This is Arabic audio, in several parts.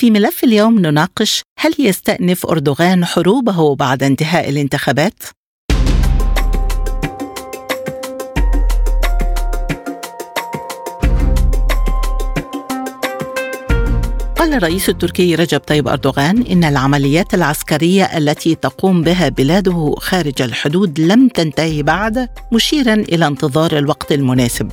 في ملف اليوم نناقش هل يستأنف أردوغان حروبه بعد انتهاء الانتخابات؟ قال الرئيس التركي رجب طيب أردوغان إن العمليات العسكرية التي تقوم بها بلاده خارج الحدود لم تنتهي بعد مشيرا إلى انتظار الوقت المناسب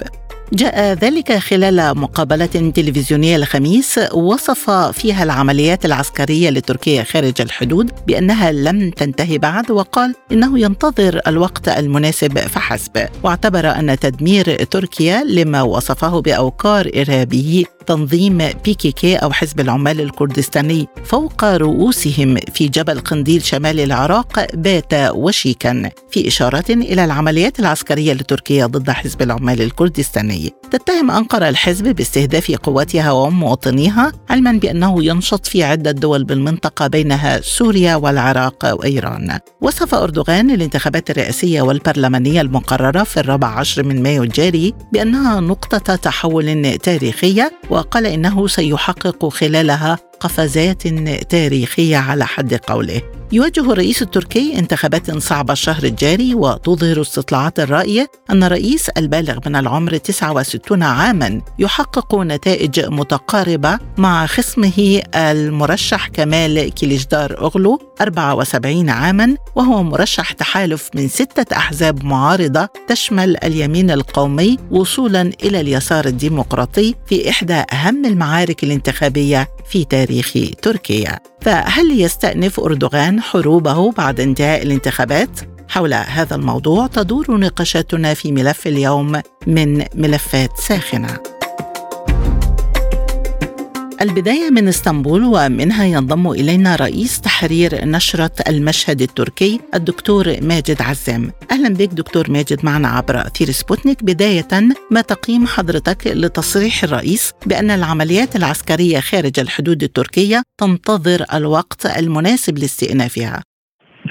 جاء ذلك خلال مقابلة تلفزيونية الخميس وصف فيها العمليات العسكرية لتركيا خارج الحدود بأنها لم تنتهي بعد وقال إنه ينتظر الوقت المناسب فحسب. واعتبر أن تدمير تركيا لما وصفه بأوكار إرهابي تنظيم بيكيكي أو حزب العمال الكردستاني فوق رؤوسهم في جبل قنديل شمال العراق بات وشيكا. في إشارة إلى العمليات العسكرية لتركيا ضد حزب العمال الكردستاني. Майи. تتهم أنقرة الحزب باستهداف قواتها ومواطنيها علما بأنه ينشط في عدة دول بالمنطقة بينها سوريا والعراق وإيران. وصف أردوغان الانتخابات الرئاسية والبرلمانية المقررة في الرابع عشر من مايو الجاري بأنها نقطة تحول تاريخية وقال إنه سيحقق خلالها قفزات تاريخية على حد قوله. يواجه الرئيس التركي انتخابات صعبة الشهر الجاري وتظهر استطلاعات الرأي أن الرئيس البالغ من العمر 69 عاما يحقق نتائج متقاربة مع خصمه المرشح كمال كيليجدار أغلو 74 عاما وهو مرشح تحالف من ستة أحزاب معارضة تشمل اليمين القومي وصولا إلى اليسار الديمقراطي في إحدى أهم المعارك الانتخابية في تاريخ تركيا فهل يستأنف أردوغان حروبه بعد انتهاء الانتخابات؟ حول هذا الموضوع تدور نقاشاتنا في ملف اليوم من ملفات ساخنة. البداية من إسطنبول ومنها ينضم إلينا رئيس تحرير نشرة المشهد التركي الدكتور ماجد عزام. أهلا بك دكتور ماجد معنا عبر أثير سبوتنيك. بداية ما تقييم حضرتك لتصريح الرئيس بأن العمليات العسكرية خارج الحدود التركية تنتظر الوقت المناسب لاستئنافها؟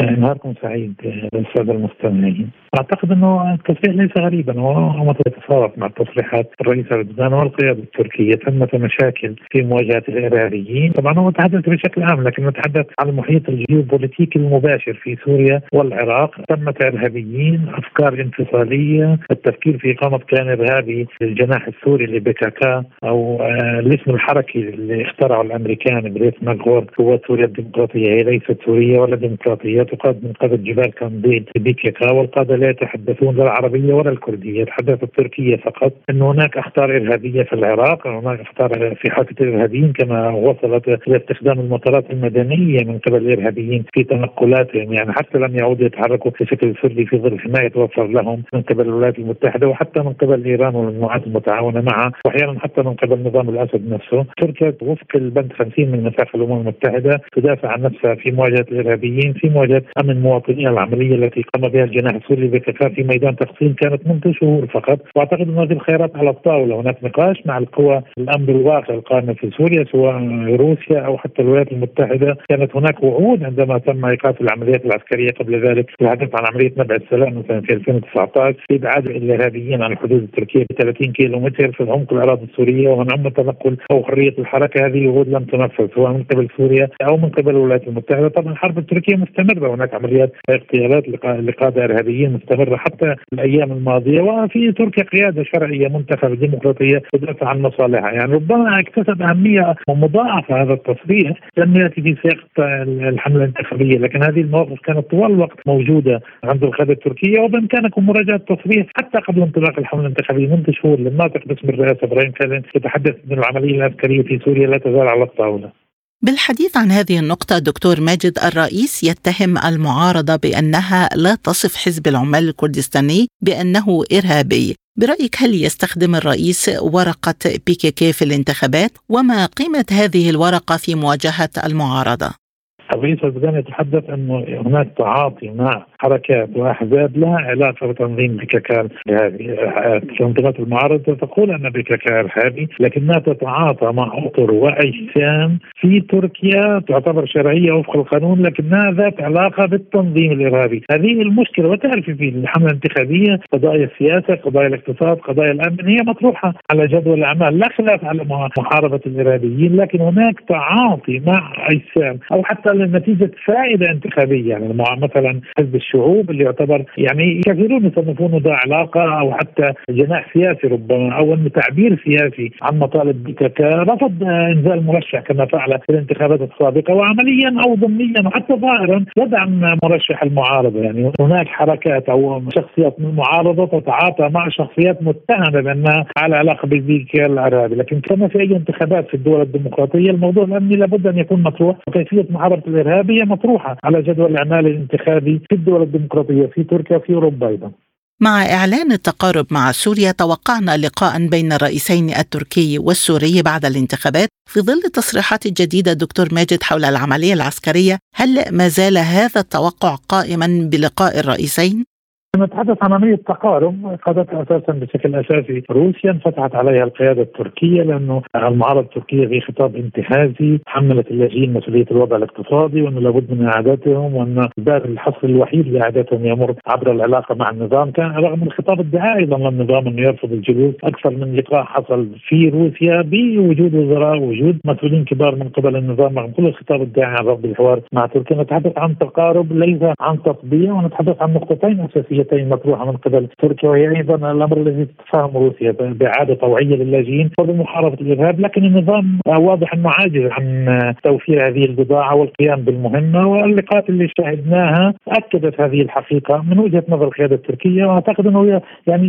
نهاركم سعيد للساده المستمعين. أعتقد إنه التصريح ليس غريبا هو يتفاوت مع تصريحات الرئيس اردوغان والقيادة التركية ثمه مشاكل في مواجهة الارهابيين، طبعا هو تحدث بشكل عام لكن نتحدث عن المحيط الجيوبوليتيكي المباشر في سوريا والعراق، ثمه ارهابيين، أفكار انفصالية، التفكير في إقامة كيان إرهابي للجناح السوري لبكاكا أو آه الاسم الحركي اللي اخترعه الأمريكان بريت ماغور هو سوريا الديمقراطية. هي ليست سورية ولا ديمقراطية تقاد من قبل جبال في بيكيكا والقادة يتحدثون لا العربية ولا الكردية يتحدث التركية فقط. إن هناك أخطار إرهابية في العراق هناك أخطار في حركة الإرهابيين كما وصلت إلى استخدام المطارات المدنية من قبل الإرهابيين في تنقلاتهم. يعني حتى لم يعودوا يتحركوا بشكل سري في ظل حمايه توفر لهم من قبل الولايات المتحدة وحتى من قبل إيران والمجموعات المتعاونة معها وأحيانا حتى من قبل نظام الأسد نفسه. تركيا وفق البند 50 من ميثاق الأمم المتحدة تدافع عن نفسها في مواجهة الإرهابيين في مواجهة أمن مواطنيها العملية التي قام بها الجناح السوري بكفاء في ميدان تقسيم كانت منذ شهور فقط. وأعتقد أن هذه الخيارات على الطاولة. هناك نقاش مع القوى الامر الواقع القائمة في سوريا سواء روسيا أو حتى الولايات المتحدة. كانت هناك وعود عندما تم إيقاف العمليات العسكرية قبل ذلك الحديث عن عملية نبع السلام مثلا في 2019 في إبعاد الإرهابيين عن الحدود التركية ب 30 كيلو متر في عمق الأراضي السورية. ومنعهم التنقل أو حرية الحركة. هذه الوعود لم تنفذ سواء من قبل سوريا أو من قبل الولايات المتحدة. طبعا الحرب التركية مستمرة. هناك عمليات اغتيالات لقاده إرهابيين مستمره حتى الأيام الماضية. وفي تركيا قيادة شرعية منتخبه ديمقراطية تدافع عن مصالحها. يعني ربما اكتسب أهمية مضاعفه هذا التصريح لم يأتي في سياق الحملة الانتخابية لكن هذه المواقف كانت طوال الوقط موجودة عند القياده التركية وبامكانكم مراجعة التصريح حتى قبل انطلاق الحملة الانتخابية. منذ شهور للناطق باسم الرئاسة إبراهيم كالين يتحدث ان العملية العسكرية في سوريا لا تزال على الطاولة. بالحديث عن هذه النقطة دكتور ماجد الرئيس يتهم المعارضة بأنها لا تصف حزب العمال الكردستاني بأنه إرهابي برأيك هل يستخدم الرئيس ورقة بيكيكي في الانتخابات وما قيمة هذه الورقة في مواجهة المعارضة؟ الرئيس اردوغان يتحدث انه هناك تعاطي مع حركات وأحزاب لها علاقه بتنظيم بككال هذه تنظيمات المعارضه تقول أن بككال ارهابي لكنها تتعاطى مع أطر وأجسام في تركيا تعتبر شرعية وفق القانون لكنها ذات علاقة بالتنظيم الإرهابي، هذه المشكلة وتعرفي في الحملة الانتخابية قضايا السياسة، قضايا الاقتصاد، قضايا الأمن هي مطروحة على جدول الأعمال، لا خلاف على محاربه الإرهابيين لكن هناك تعاطي مع أجسام أو حتى لنتيجه فائدة انتخابية يعني مثلا حزب الشعوب اللي يعتبر يعني كثيرون يصنفونه ذا علاقة أو حتى جناح سياسي ربما أو انه تعبير سياسي عن مطالب بكك رفض إنزال مرشح كما فعل في الانتخابات السابقة وعمليا أو ضمنيا وحتى ظاهرا يدعم مرشح المعارضة. يعني هناك حركات أو شخصيات من المعارضة تتعاطى مع شخصيات متهمة بأنها على علاقة بالكيان الارهابي لكن كما في أي انتخابات في الدول الديمقراطية الموضوع الامني لابد أن يكون مطروح وكيفية محاربه الارهاب هي مطروحة على جدول الإعمال الانتخابي في الدول الديمقراطية في تركيا وفي أوروبا أيضا. مع إعلان التقارب مع سوريا توقعنا لقاء بين الرئيسين التركي والسوري بعد الانتخابات في ظل التصريحات الجديدة دكتور ماجد حول العملية العسكرية هل ما زال هذا التوقع قائما بلقاء الرئيسين؟ نتحدث عن عملية تقارب قادتها أساسا بشكل أساسي. روسيا انفتحت عليها القيادة التركية لأنه المعارضة التركية في خطاب انتهازي حملت اللاجئين مسؤولية الوضع الاقتصادي وأنه لابد من إعادتهم وأن باب الحصر الوحيد لإعادتهم يمر عبر العلاقة مع النظام. كان رغم الخطاب الدعائي أيضا للنظام أنه يرفض الجلوس أكثر من لقاء حصل في روسيا بوجود وزراء وجود مسؤولين كبار من قبل النظام رغم كل الخطاب الداعي عن رفض الحوار مع تركيا. نتحدث عن تقارب ليس عن تطبيع ونتحدث عن نقطتين أساسيتين. التي مطروحة من قبل تركيا وهي أيضا الأمر الذي تتفاهم روسيا باعاده طوعية للاجئين وبمحاربة الإرهاب لكن النظام واضح إنه عاجز عن توفير هذه البضاعة والقيام بالمهمة واللقاءات اللي شاهدناها أكدت هذه الحقيقة من وجهة نظر القيادة التركية وأعتقد إنه يعني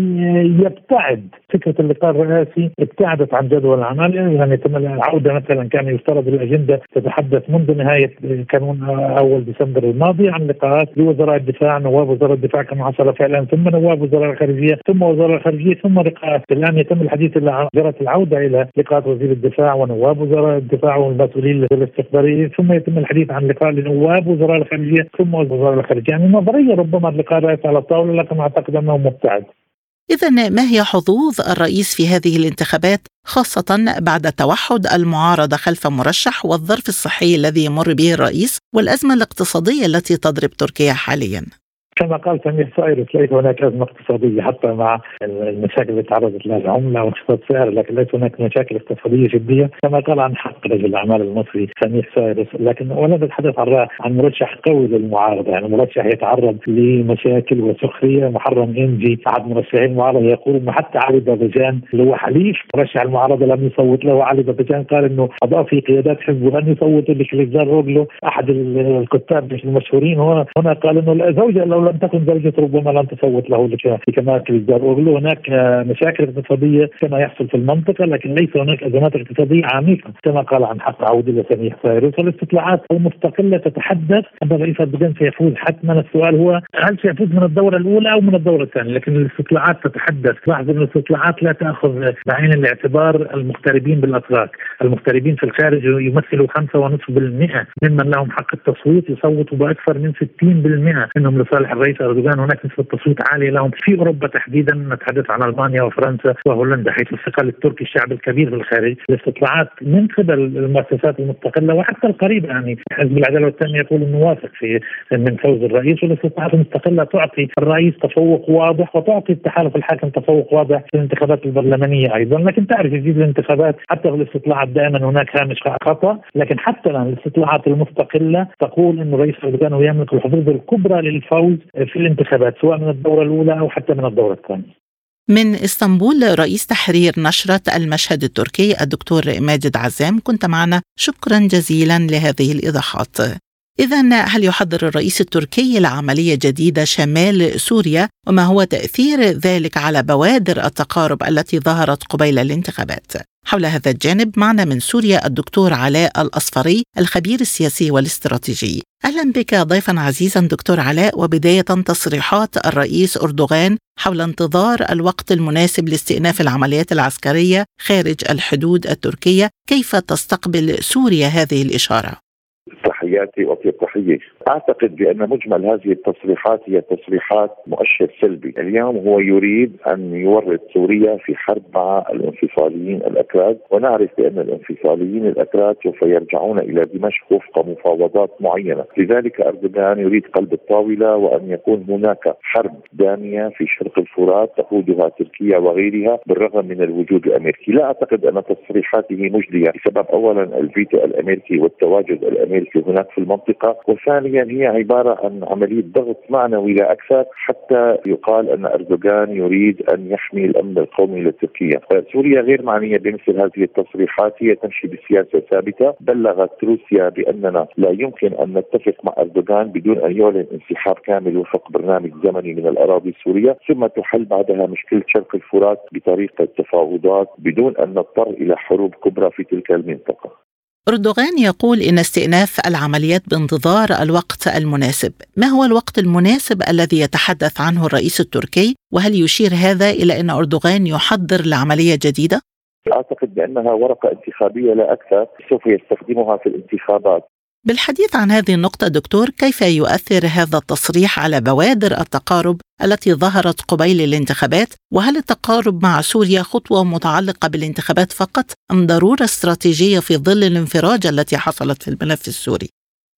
يبتعد فكرة اللقاء الرئاسي ابتعدت عن جدول العمل يعني تم العودة مثلا كان يفترض الأجندة تتحدث منذ نهاية كانون أول ديسمبر الماضي عن لقاءات لوزراء الدفاع نواب وزراء الدفاع كانوا وزاره فعلا ثم نواب وزراء الخارجية ثم وزراء الخارجية ثم لقاءات الآن يتم الحديث إلى جرت العودة إلى لقاءات وزير الدفاع ونواب وزراء الدفاع والمسؤولين الاستخباريين ثم يتم الحديث عن لقاء لنواب وزراء الخارجية ثم وزراء الخارجية. يعني نظريا ربما اللقاء رأيت على الطاوله لكن أعتقد أنه مبتعد. إذا ما هي حظوظ الرئيس في هذه الانتخابات خاصة بعد توحد المعارضة خلف مرشح والظرف الصحي الذي يمر به الرئيس والأزمة الاقتصادية التي تضرب تركيا حاليا؟ كما قال سميح ساويرس ليس هناك أزمة اقتصادية حتى مع المشاكل اللي تعرضت لها العملة وانخفاض السعر لكن ليس هناك مشاكل اقتصادية جدية كما قال عن حق رجل الأعمال المصري سميح ساويرس لكن ولا نتحدث عن عن مرشح قوي للمعارضة. يعني مرشح يتعرض لمشاكل وسخرية محرم إنجي احد مرشحين المعارضه يقول إنه حتى علي باباجان اللي هو حليف مرشح المعارضة لم يصوت له. علي باباجان قال إنه أضاف في قيادات حزبه لن يصوتوا لكليتشدار أوغلو أحد الكتاب المشهورين هنا. قال إنه زوجة لو لم تكن درجة ربما لن تصوت له كما الدار هناك مشاكل اقتصادية كما يحصل في المنطقة لكن ليس هناك أزمات اقتصادية عميقة. كما قال عن حق عودة لسميح فايروس والاستطلاعات المستقلة تتحدث أن الرئيس أردوغان سيفوز حتما. السؤال هو هل سيفوز من الدورة الأولى أو من الدورة الثانية؟ لكن الاستطلاعات تتحدث. لاحظ أن الاستطلاعات لا تأخذ بعين الاعتبار المغتربين بالأتراك. المغتربين في الخارج يمثلوا 5.5% ممن لهم حق التصويت يصوتوا بأكثر من 60% منهم لصالح الرئيس أردوغان هناك نسبة تصويت عالية لهم في أوروبا تحديدا نتحدث عن ألمانيا وفرنسا وهولندا حيث الثقل التركي الشعب الكبير في الخارج الاستطلاعات من قبل المؤسسات المستقلة وحتى القريبه يعني. حزب العدالة والتنميه يقول إنه واثق في من فوز الرئيس والاستطلاعات المستقلة تعطي الرئيس تفوق واضح وتعطي التحالف الحاكم تفوق واضح في الانتخابات البرلمانية أيضا. لكن تعرف في الانتخابات حتى في الاستطلاعات دائما هناك هامش خطأ. لكن حتى الآن الاستطلاعات المستقلة تقول إنه الرئيس أردوغان يملك الحظوظ الكبرى للفوز في الانتخابات سواء من الدورة الأولى أو حتى من الدورة الثانية. من إسطنبول رئيس تحرير نشرة المشهد التركي الدكتور ماجد عزام كنت معنا. شكرا جزيلا لهذه الإيضاحات. إذا هل يحضر الرئيس التركي لعملية جديدة شمال سوريا؟ وما هو تأثير ذلك على بوادر التقارب التي ظهرت قبيل الانتخابات؟ حول هذا الجانب معنا من سوريا الدكتور علاء الأصفري الخبير السياسي والاستراتيجي. أهلا بك ضيفا عزيزا دكتور علاء وبداية تصريحات الرئيس أردوغان حول انتظار الوقت المناسب لاستئناف العمليات العسكرية خارج الحدود التركية كيف تستقبل سوريا هذه الإشارة؟ تحياتي واطيب تحية. أعتقد بأن مجمل هذه التصريحات هي تصريحات مؤشر سلبي، اليوم هو يريد أن يورط سوريا في حرب مع الانفصاليين الأكراد ونعرف بأن الانفصاليين الأكراد سوف يرجعون إلى دمشق وفق مفاوضات معينة، لذلك أردوغان يريد قلب الطاولة وأن يكون هناك حرب دامية في شرق الفرات تقودها تركيا وغيرها بالرغم من الوجود الأمريكي، لا أعتقد أن تصريحاته مجدية. بسبب اولا الفيتو الأمريكي والتواجد الأمريكي هناك في المنطقة، وثانيا هي عبارة عن عملية ضغط معنوي لا أكثر حتى يقال أن أردوغان يريد أن يحمي الأمن القومي لتركيا، سوريا غير معنية بمثل هذه التصريحات هي تمشي بسياسة ثابتة، بلغت روسيا بأننا لا يمكن أن نتفق مع أردوغان بدون أن يعلن انسحاب كامل وفق برنامج زمني من الأراضي السورية، ثم تحل بعدها مشكله شرق الفرات بطريقة تفاوضات بدون أن نضطر إلى حروب كبرى في تلك المنطقة. أردوغان يقول إن استئناف العمليات بانتظار الوقت المناسب. ما هو الوقت المناسب الذي يتحدث عنه الرئيس التركي؟ وهل يشير هذا إلى أن أردوغان يحضر لعملية جديدة؟ أعتقد بأنها ورقة انتخابية لا أكثر سوف يستخدمها في الانتخابات. بالحديث عن هذه النقطة دكتور كيف يؤثر هذا التصريح على بوادر التقارب التي ظهرت قبيل الانتخابات وهل التقارب مع سوريا خطوة متعلقة بالانتخابات فقط أم ضرورة استراتيجية في ظل الانفراجة التي حصلت في الملف السوري؟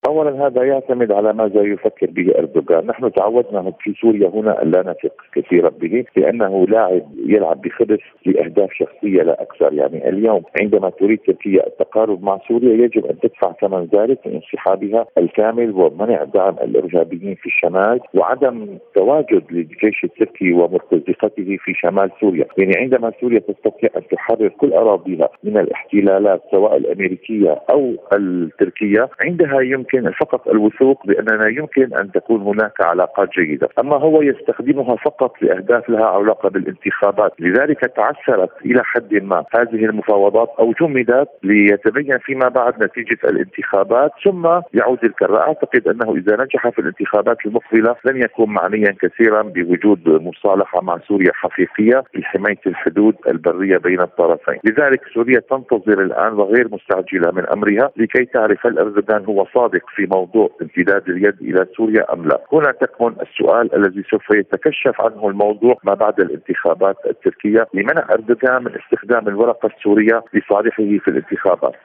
اولا هذا يعتمد على ماذا يفكر به أردوغان، نحن تعودنا في سوريا هنا أن لا نثق كثيرا به لأنه لاعب يلعب بخبث لأهداف شخصية لا أكثر، يعني اليوم عندما تريد تركيا التقارب مع سوريا يجب أن تدفع ثمن ذلك من انسحابها الكامل ومنع دعم الإرهابيين في الشمال وعدم تواجد للجيش التركي ومرتزقته في شمال سوريا، يعني عندما سوريا تستطيع أن تحرر كل أراضيها من الاحتلالات سواء الأمريكية أو التركية عندها يمكن يمكن فقط الوثوق بأننا يمكن أن تكون هناك علاقات جيدة، أما هو يستخدمها فقط لاهداف لها علاقه بالانتخابات، لذلك تعثرت إلى حد ما هذه المفاوضات أو جمدت ليتبين فيما بعد نتيجة الانتخابات. ثم يعود الكره، أعتقد أنه إذا نجح في الانتخابات المقبلة لن يكون معنيا كثيرا بوجود مصالحة مع سوريا حقيقية لحمايه الحدود البرية بين الطرفين، لذلك سوريا تنتظر الآن وغير مستعجلة من أمرها لكي تعرف هل أردوغان هو صادق صادق في موضوع امتداد اليد إلى سوريا أم لا؟ هنا تكمن السؤال الذي سوف يتكشف عنه الموضوع ما بعد الانتخابات التركية لمنع أردوغان من استخدام الورقة السورية لصالحه في الانتخابات.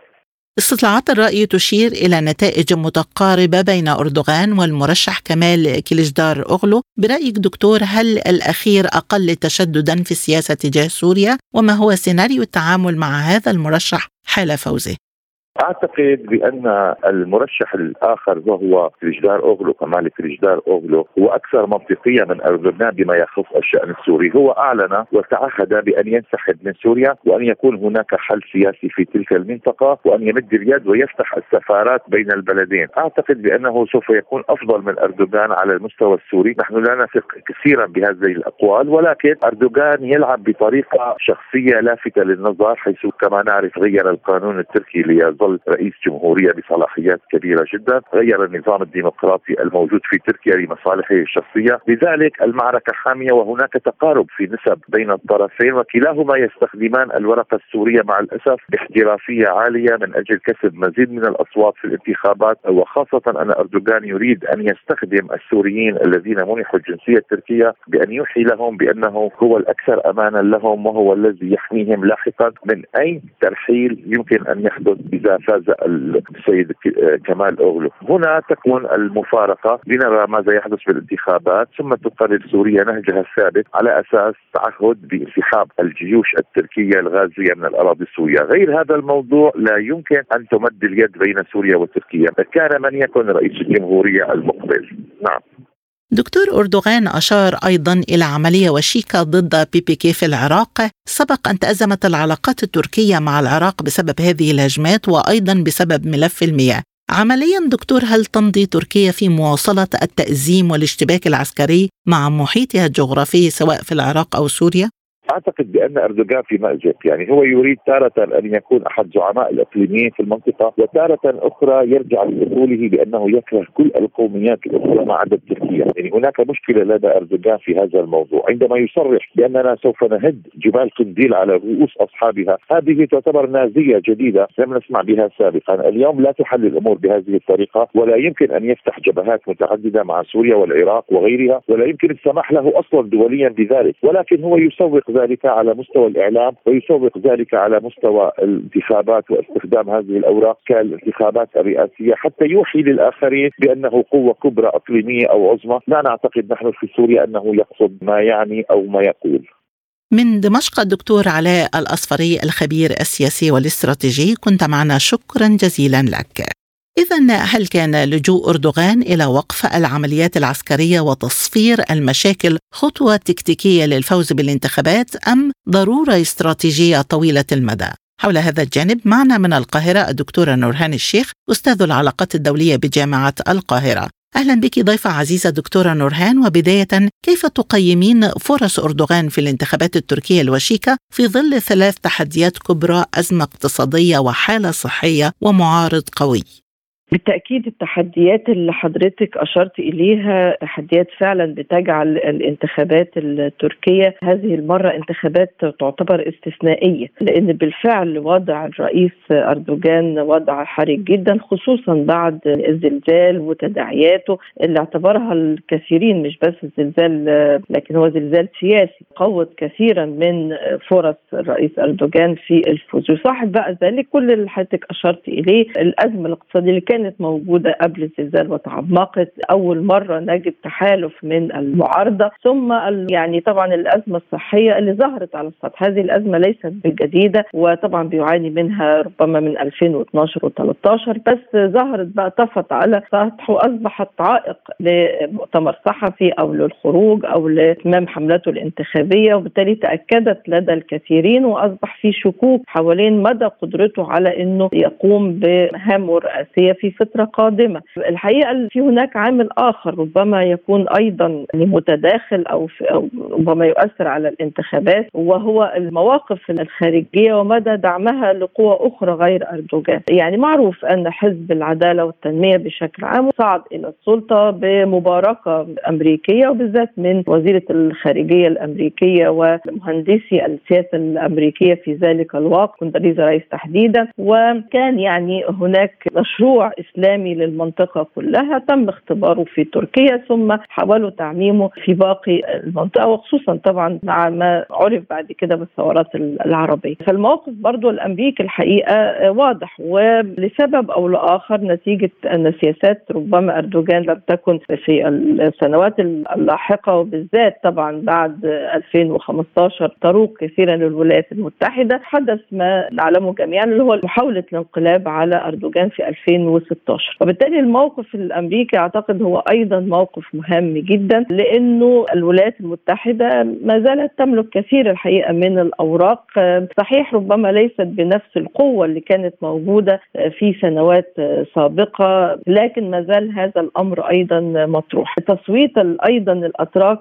استطلاعات الرأي تشير إلى نتائج متقاربة بين أردوغان والمرشح كمال كليجدار أغلو برأيك دكتور هل الأخير أقل تشددا في السياسة تجاه سوريا وما هو سيناريو التعامل مع هذا المرشح حال فوزه؟ أعتقد بأن المرشح الآخر وهو كليجدار أوغلو كمال كليجدار أوغلو هو أكثر منطقية من اردوغان بما يخص الشأن السوري، هو أعلن وتعهد بأن ينسحب من سوريا وأن يكون هناك حل سياسي في تلك المنطقة وأن يمد اليد ويفتح السفارات بين البلدين، أعتقد بأنه سوف يكون أفضل من أردوغان على المستوى السوري، نحن لا نثق كثيرا بهذه الأقوال ولكن أردوغان يلعب بطريقة شخصية لافتة للنظر حيث كما نعرف غير القانون التركي ليظل يظل رئيس جمهورية بصلاحيات كبيرة جدا، غير النظام الديمقراطي الموجود في تركيا لمصالحه الشخصية، لذلك المعركة حامية وهناك تقارب في نسب بين الطرفين وكلاهما يستخدمان الورقة السورية مع الأسف باحترافية عالية من أجل كسب مزيد من الأصوات في الانتخابات. وخاصة أن أردوغان يريد أن يستخدم السوريين الذين منحوا الجنسية التركية بأن يوحي لهم بأنه هو الأكثر امانا لهم وهو الذي يحميهم لاحقا من أي ترحيل يمكن أن يحدث إذا فاز السيد كمال أوغلو هنا تكمن المفارقة لنرى ماذا يحدث بالانتخابات ثم تقرر سوريا نهجها الثابت على أساس تعهد بانسحاب الجيوش التركية الغازية من الأراضي السورية، غير هذا الموضوع لا يمكن أن تمد اليد بين سوريا وتركيا، كائنا من يكن رئيس الجمهورية المقبل. نعم. دكتور أردوغان أشار أيضا إلى عملية وشيكة ضد بي بي كي في العراق سبق أن تأزمت العلاقات التركية مع العراق بسبب هذه الهجمات وأيضا بسبب ملف المياه عمليا دكتور هل تمضي تركيا في مواصلة التأزيم والاشتباك العسكري مع محيطها الجغرافي سواء في العراق أو سوريا؟ أعتقد بأن أردوغان في مأزق. يعني هو يريد تارة أن يكون أحد زعماء الأقليميين في المنطقة وتارة أخرى يرجع لدخوله بأنه يكره كل القوميات الأخرى ما عدا تركيا، يعني هناك مشكلة لدى أردوغان في هذا الموضوع، عندما يصرح بأننا سوف نهد جبال قنديل على رؤوس أصحابها، هذه تعتبر نازية جديدة لم نسمع بها سابقا، اليوم لا تحل الأمور بهذه الطريقة ولا يمكن أن يفتح جبهات متعددة مع سوريا والعراق وغيرها، ولا يمكن السماح له أصلا دوليا بذلك، ولكن هو يسوق ذلك على مستوى الإعلام ويسوق ذلك على مستوى الانتخابات واستخدام هذه الأوراق كالانتخابات الرئاسية حتى يوحي للآخرين بأنه قوة كبرى أقليمية أو عظمى، لا نعتقد نحن في سوريا أنه يقصد ما يعني أو ما يقول. من دمشق الدكتور علاء الأصفري الخبير السياسي والاستراتيجي كنت معنا. شكرا جزيلا لك. إذا هل كان لجوء أردوغان إلى وقف العمليات العسكرية وتصفير المشاكل خطوة تكتيكية للفوز بالانتخابات أم ضرورة استراتيجية طويلة المدى؟ حول هذا الجانب معنا من القاهرة الدكتورة نورهان الشيخ أستاذ العلاقات الدولية بجامعة القاهرة أهلا بك ضيفة عزيزة دكتورة نورهان وبداية كيف تقيمين فرص أردوغان في الانتخابات التركية الوشيكة في ظل ثلاث تحديات كبرى أزمة اقتصادية وحالة صحية ومعارض قوي بالتأكيد التحديات اللي حضرتك أشرت إليها تحديات فعلا بتجعل الانتخابات التركية هذه المرة انتخابات تعتبر استثنائية لأن بالفعل وضع الرئيس أردوغان وضع حرج جدا خصوصا بعد الزلزال وتداعياته اللي اعتبرها الكثيرين مش بس الزلزال لكن هو زلزال سياسي قوت كثيرا من فرص الرئيس أردوغان في الفوز. وصاحب بقى ذلك كل اللي حضرتك أشرت إليه الأزمة الاقتصادية اللي كانت كانت موجودة قبل الزلزال وتعمقت أول مرة نجد تحالف من المعارضة. ثم يعني طبعا الأزمة الصحية اللي ظهرت على السطح. هذه الأزمة ليست بالجديده وطبعا بيعاني منها ربما من 2012 و13 بس ظهرت بقى طفت على سطح واصبحت عائق لمؤتمر صحفي أو للخروج أو لإتمام حملته الانتخابية. وبالتالي تأكدت لدى الكثيرين وأصبح في شكوك حوالين مدى قدرته على إنه يقوم بمهامه الرئاسيه في فترة قادمة. الحقيقة في هناك عامل آخر ربما يكون أيضا متداخل أو, أو ربما يؤثر على الانتخابات وهو المواقف الخارجية ومدى دعمها لقوى أخرى غير أردوغان. يعني معروف أن حزب العدالة والتنمية بشكل عام صعد إلى السلطة بمباركة أمريكية وبالذات من وزيرة الخارجية الأمريكية ومهندسي السياسة الأمريكية في ذلك الوقت كونداليزا رايس تحديدا. وكان يعني هناك مشروع إسلامي للمنطقة كلها تم اختباره في تركيا ثم حاولوا تعميمه في باقي المنطقة وخصوصا طبعا مع ما عرف بعد كده بالثورات العربية. فالموقف برضو الأمريكي الحقيقة واضح ولسبب أو لآخر نتيجة أن سياسات ربما أردوغان لم تكن في السنوات اللاحقة وبالذات طبعا بعد 2015 تروق كثيرا للولايات المتحدة. حدث ما نعلمه جميعا اللي هو محاولة الانقلاب على أردوغان في 2016 وبالتالي الموقف الأمريكي أعتقد هو أيضا موقف مهم جدا لأنه الولايات المتحدة ما زالت تملك كثير الحقيقة من الأوراق. صحيح ربما ليست بنفس القوة اللي كانت موجودة في سنوات سابقة لكن ما زال هذا الأمر أيضا مطروح. تصويت أيضا الأتراك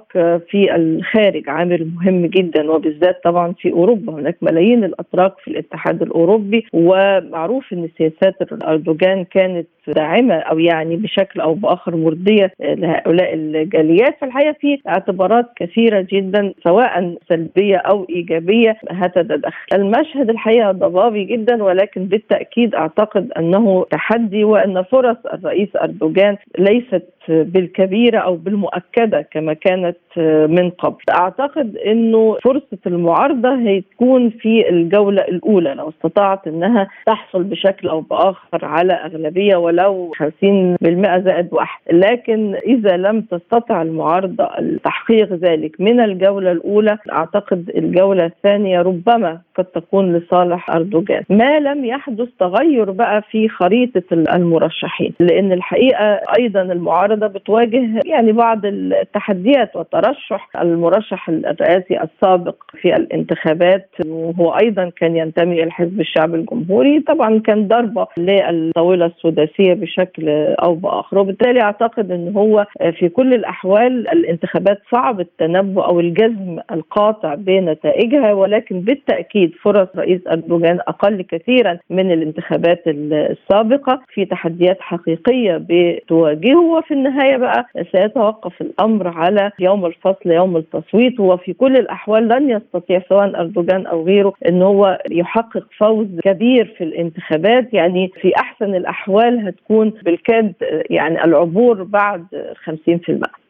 في الخارج عامل مهم جدا وبالذات طبعا في أوروبا. هناك ملايين الأتراك في الاتحاد الأوروبي ومعروف إن سياسات اردوغان كانت داعمة أو يعني بشكل أو بآخر مرضية لهؤلاء الجاليات فالحقيقة في اعتبارات كثيرة جدا سواء سلبية أو إيجابية هتتدخل. المشهد الحقيقة ضبابي جدا ولكن بالتأكيد أعتقد أنه تحدي وأن فرص الرئيس أردوغان ليست بالكبيرة أو بالمؤكدة كما كانت من قبل. أعتقد إنه فرصة المعارضة هي تكون في الجولة الأولى لو استطاعت إنها تحصل بشكل أو بآخر على أغلبية ولو 50% زائد واحد، لكن إذا لم تستطع المعارضة تحقيق ذلك من الجولة الأولى أعتقد الجولة الثانية ربما قد تكون لصالح أردوغان، ما لم يحدث تغير بقى في خريطة المرشحين، لأن الحقيقة أيضا المعارضة المعارضه بتواجه يعني بعض التحديات والترشح. المرشح الرئاسي السابق في الانتخابات وهو أيضا كان ينتمي إلى حزب الشعب الجمهوري. طبعا كان ضربة للطاولة السداسية بشكل أو بآخر. وبالتالي أعتقد إن هو في كل الأحوال الانتخابات صعب التنبؤ أو الجزم القاطع بنتائجها ولكن بالتأكيد فرص رئيس أردوغان أقل كثيرا من الانتخابات السابقة في تحديات حقيقية بتواجهه. وفي النهاية بقى سيتوقف الأمر على يوم الفصل يوم التصويت. وفي كل الأحوال لن يستطيع سواء أردوغان أو غيره إن هو يحقق فوز كبير في الانتخابات. يعني في أحسن الأحوال هتكون بالكاد يعني العبور بعد 50%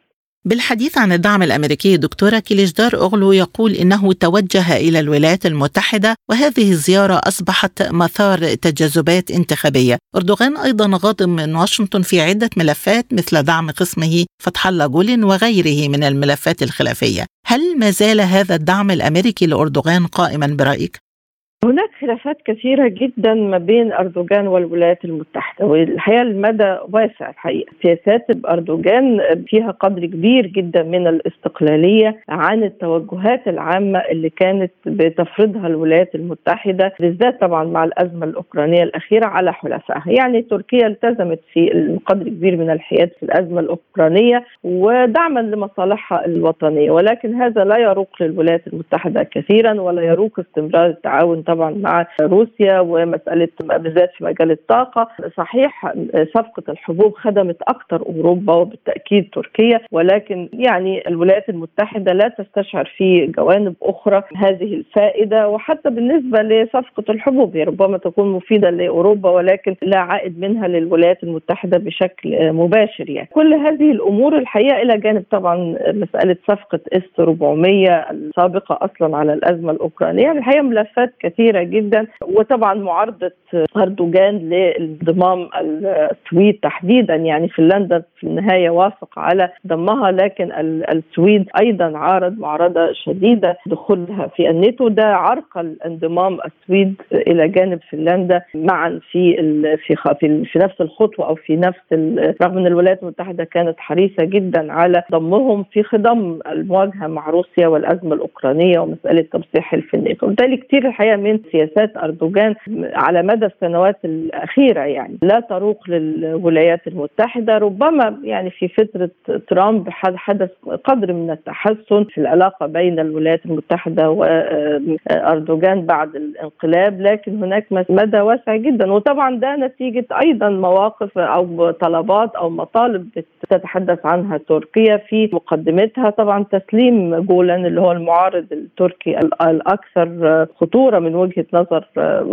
بالحديث عن الدعم الأمريكي دكتورة كيليجدار اوغلو يقول إنه توجه إلى الولايات المتحدة وهذه الزيارة أصبحت مثار تجاذبات انتخابية. أردوغان أيضا غاضب من واشنطن في عدة ملفات مثل دعم قسمه فتح الله جولين وغيره من الملفات الخلافية. هل ما زال هذا الدعم الأمريكي لأردوغان قائما برأيك؟ هناك خلافات كثيرة جدا ما بين أردوغان والولايات المتحدة والحقيقة المدى واسع الحقيقة. سياسات أردوغان فيها قدر كبير جدا من الاستقلالية عن التوجهات العامة اللي كانت بتفرضها الولايات المتحدة بالذات طبعا مع الأزمة الأوكرانية الأخيرة على حلفائها. يعني تركيا التزمت في قدر كبير من الحياد في الأزمة الأوكرانية ودعما لمصالحها الوطنية ولكن هذا لا يروق للولايات المتحدة كثيرا ولا يروق استمرار التعاون طبعا مع روسيا ومسألة بالذات في مجال الطاقة. صحيح صفقة الحبوب خدمت أكثر أوروبا وبالتأكيد تركيا ولكن يعني الولايات المتحدة لا تستشعر في جوانب أخرى هذه الفائدة. وحتى بالنسبة لصفقة الحبوب هي ربما تكون مفيدة لأوروبا ولكن لا عائد منها للولايات المتحدة بشكل مباشر يعني. كل هذه الأمور الحقيقة إلى جانب طبعا مسألة صفقة إس 400 السابقة أصلا على الأزمة الأوكرانية. الحقيقة ملفات كثيرة كثيرة جدا. وطبعا معارضه أردوغان لانضمام السويد تحديدا. يعني فنلندا في النهاية وافق على ضمها لكن السويد أيضا عارض معارضه شديدة دخولها في الناتو. ده عرقل انضمام السويد إلى جانب فنلندا معا في في في, نفس الخطوة أو في نفس رغم إن الولايات المتحدة كانت حريصة جدا على ضمهم في خضم المواجهة مع روسيا والأزمة الأوكرانية ومسألة تمسيح الناتو، وبالتالي كثير الحقيقة من سياسات أردوغان على مدى السنوات الأخيرة يعني. لا تروق للولايات المتحدة ربما يعني في فترة ترامب حدث قدر من التحسن في العلاقة بين الولايات المتحدة واردوغان بعد الانقلاب لكن هناك مدى واسع جدا. وطبعا ده نتيجة أيضا مواقف أو طلبات أو مطالب تتحدث عنها تركيا في مقدمتها. طبعا تسليم جولان اللي هو المعارض التركي الأكثر خطورة من وجهة نظر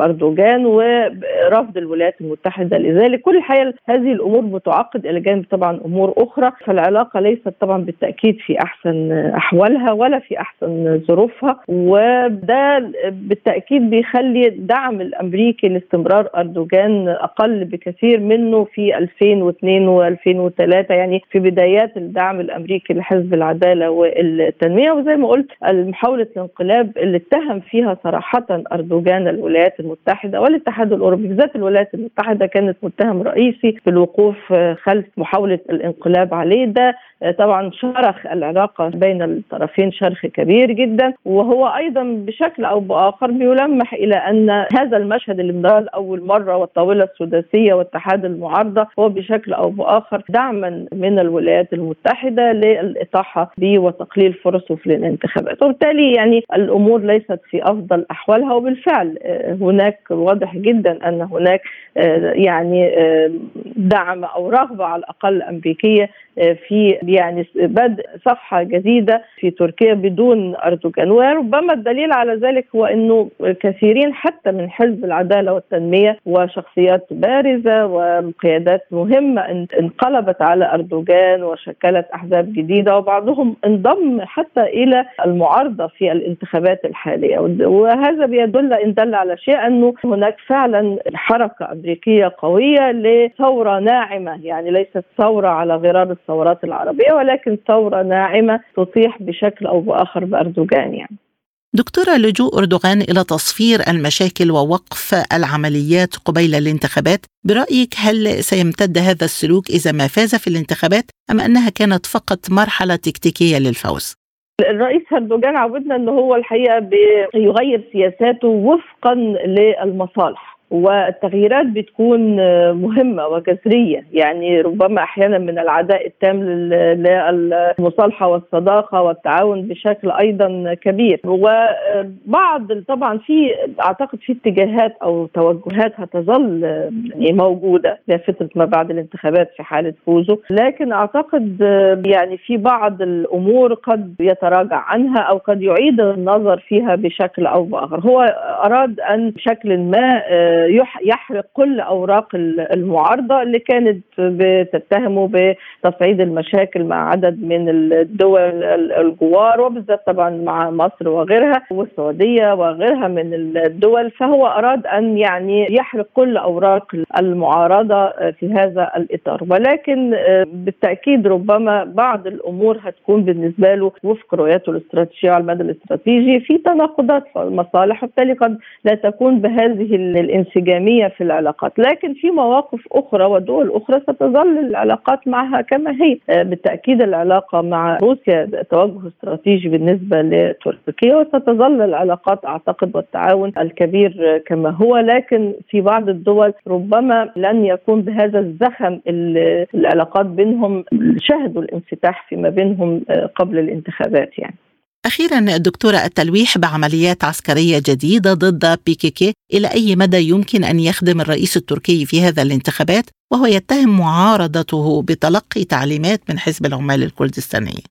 أردوغان ورفض الولايات المتحدة. لذلك كل الحقيقة هذه الأمور بتعقد إلى جانب طبعا أمور أخرى فالعلاقة ليست طبعا بالتأكيد في أحسن أحوالها ولا في أحسن ظروفها. وده بالتأكيد بيخلي الدعم الأمريكي لاستمرار أردوغان أقل بكثير منه في 2002 و2003 يعني في بدايات الدعم الأمريكي لحزب العدالة والتنمية. وزي ما قلت محاوله الانقلاب اللي اتهم فيها صراحة أردوغان الولايات المتحدة والاتحاد الأوروبي بالذات الولايات المتحدة كانت متهم رئيسي في الوقوف خلف محاولة الانقلاب عليه. ده طبعا شرخ العلاقة بين الطرفين شرخ كبير جدا. وهو أيضا بشكل أو بآخر بيلمح إلى أن هذا المشهد اللي بنراه لأول مرة والطاولة السداسية واتحاد المعارضة هو بشكل أو بآخر دعما من الولايات المتحدة للإطاحة به وتقليل فرصه في الانتخابات. وبالتالي يعني الأمور ليست في أفضل أحوالها وبالفعل هناك واضح جدا أن هناك يعني دعم أو رغبة على الأقل أمريكية في يعني بدء صفحة جديدة في تركيا بدون أردوغان. وربما الدليل على ذلك هو إنه كثيرين حتى من حزب العدالة والتنمية وشخصيات بارزة وقيادات مهمة انقلبت على أردوغان وشكلت أحزاب جديدة وبعضهم انضم حتى إلى المعارضة في الانتخابات الحالية. وهذا بيدل إن دل على شيء أنه هناك فعلا حركة أمريكية قوية لثورة ناعمة يعني ليست ثورة على غرار الثورات العربية ولكن ثورة ناعمة تطيح بشكل أو بآخر بأردوغان يعني دكتورة لجوء أردوغان إلى تصفير المشاكل ووقف العمليات قبيل الانتخابات برأيك هل سيمتد هذا السلوك إذا ما فاز في الانتخابات أم أنها كانت فقط مرحلة تكتيكية للفوز؟ الرئيس أردوغان عودنا انه هو الحقيقة بيغير سياساته وفقا للمصالح والتغييرات بتكون مهمة وجذرية. يعني ربما أحيانا من العداء التام للمصالحة والصداقة والتعاون بشكل أيضا كبير. وبعض طبعا في أعتقد في اتجاهات أو توجهات هتظل يعني موجودة لفترة ما بعد الانتخابات في حالة فوزه. لكن أعتقد يعني في بعض الأمور قد يتراجع عنها أو قد يعيد النظر فيها بشكل أو بآخر. هو أراد أن بشكل ما يحرق كل أوراق المعارضة اللي كانت بتتهمه بتصعيد المشاكل مع عدد من الدول الجوار وبالذات طبعا مع مصر وغيرها والسعودية وغيرها من الدول. فهو أراد أن يعني يحرق كل أوراق المعارضة في هذا الإطار. ولكن بالتأكيد ربما بعض الأمور هتكون بالنسبة له وفق رؤيته الاستراتيجية على المدى الاستراتيجي في تناقضات في المصالح وبالتالي قد لا تكون بهذه الانسجاميه في العلاقات، لكن في مواقف أخرى ودول أخرى ستظل العلاقات معها كما هي، آه، بالتأكيد العلاقة مع روسيا توجه استراتيجي بالنسبة لتركيا وستظل العلاقات أعتقد والتعاون الكبير كما هو، لكن في بعض الدول ربما لن يكون بهذا الزخم العلاقات بينهم شهدوا الانفتاح فيما بينهم آه، قبل الانتخابات يعني. أخيرا دكتورة التلويح بعمليات عسكرية جديدة ضد بيكيكي إلى أي مدى يمكن أن يخدم الرئيس التركي في هذا الانتخابات؟ وهو يتهم معارضته بتلقي تعليمات من حزب العمال الكردستاني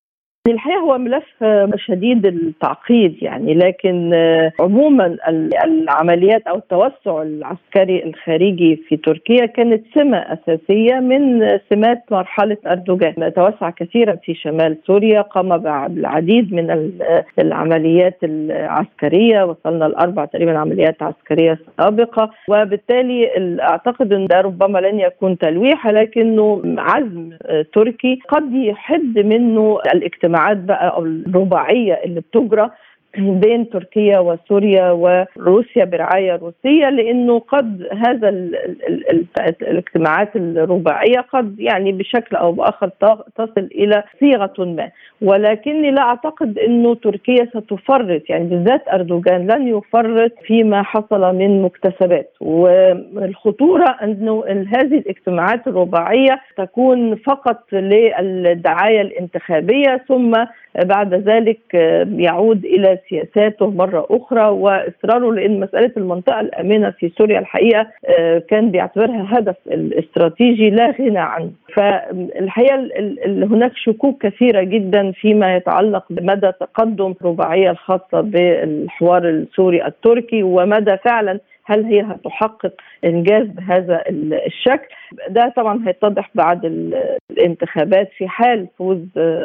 الحقيقة هو ملف شديد التعقيد يعني لكن عموما العمليات أو التوسع العسكري الخارجي في تركيا كانت سمة أساسية من سمات مرحلة أردوغان، توسع كثيرا في شمال سوريا، قام بالعديد من العمليات العسكرية، وصلنا لأربع تقريبا عمليات عسكرية سابقة، وبالتالي أعتقد إن ده ربما لن يكون تلويح لكنه عزم تركي قد يحد منه الاجتماع الاجتماعات بقى أو الرباعية اللي بتجرى بين تركيا وسوريا وروسيا برعاية روسية لأنه قد هذا ال ال ال الاجتماعات الرباعية قد يعني بشكل أو بآخر تصل إلى صيغة ما. ولكني لا أعتقد أنه تركيا ستفرط يعني بالذات أردوغان لن يفرط فيما حصل من مكتسبات. والخطورة انه هذه الاجتماعات الرباعية تكون فقط للدعاية الانتخابية ثم بعد ذلك يعود إلى سياساته مرة أخرى وإصراره لأن مسألة المنطقة الأمنة في سوريا الحقيقة كان بيعتبرها هدف استراتيجي لا غنى عنه. فالحقيقة هناك شكوك كثيرة جدا فيما يتعلق بمدى تقدم الرباعيه الخاصة بالحوار السوري التركي ومدى فعلا هل هي هتحقق إنجاز بهذا الشكل؟ ده طبعا هيتضح بعد الانتخابات في حال فوز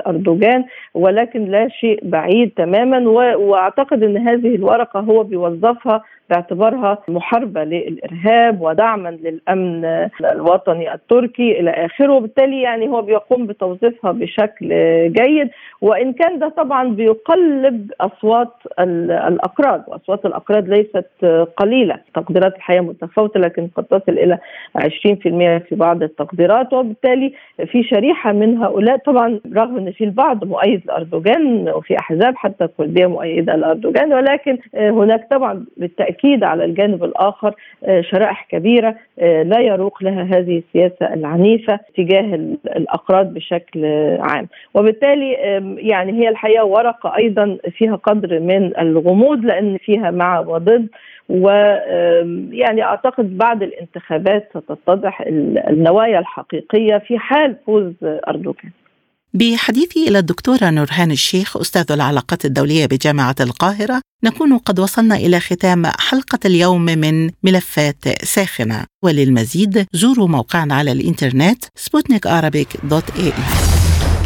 أردوغان ولكن لا شيء بعيد تماما وأعتقد إن هذه الورقة هو بيوظفها باعتبارها محاربة للإرهاب ودعما للأمن الوطني التركي إلى آخره. وبالتالي يعني هو بيقوم بتوظيفها بشكل جيد وإن كان ده طبعا بيقلب أصوات الاكراد وأصوات الاكراد ليست قليلة. تقديرات الحقيقة متفاوتة لكن قد تصل إلى 20% في بعض التقديرات. وبالتالي في شريحة من هؤلاء طبعا رغم أن في البعض مؤيد لاردوغان وفي أحزاب حتى الكردية مؤيدة لاردوغان ولكن هناك طبعا بالتأكيد على الجانب الآخر شرائح كبيرة لا يروق لها هذه السياسة العنيفة تجاه الاقراض بشكل عام. وبالتالي يعني هي الحقيقة ورقة أيضا فيها قدر من الغموض لأن فيها مع وضد ويعني أعتقد بعد الانتخابات ستتضح النوايا الحقيقية في حال فوز أردوغان. بحديثي إلى الدكتورة نورهان الشيخ أستاذ العلاقات الدولية بجامعة القاهرة نكون قد وصلنا إلى ختام حلقة اليوم من ملفات ساخنة. وللمزيد زوروا موقعنا على الإنترنت سبوتنيك دوت إي.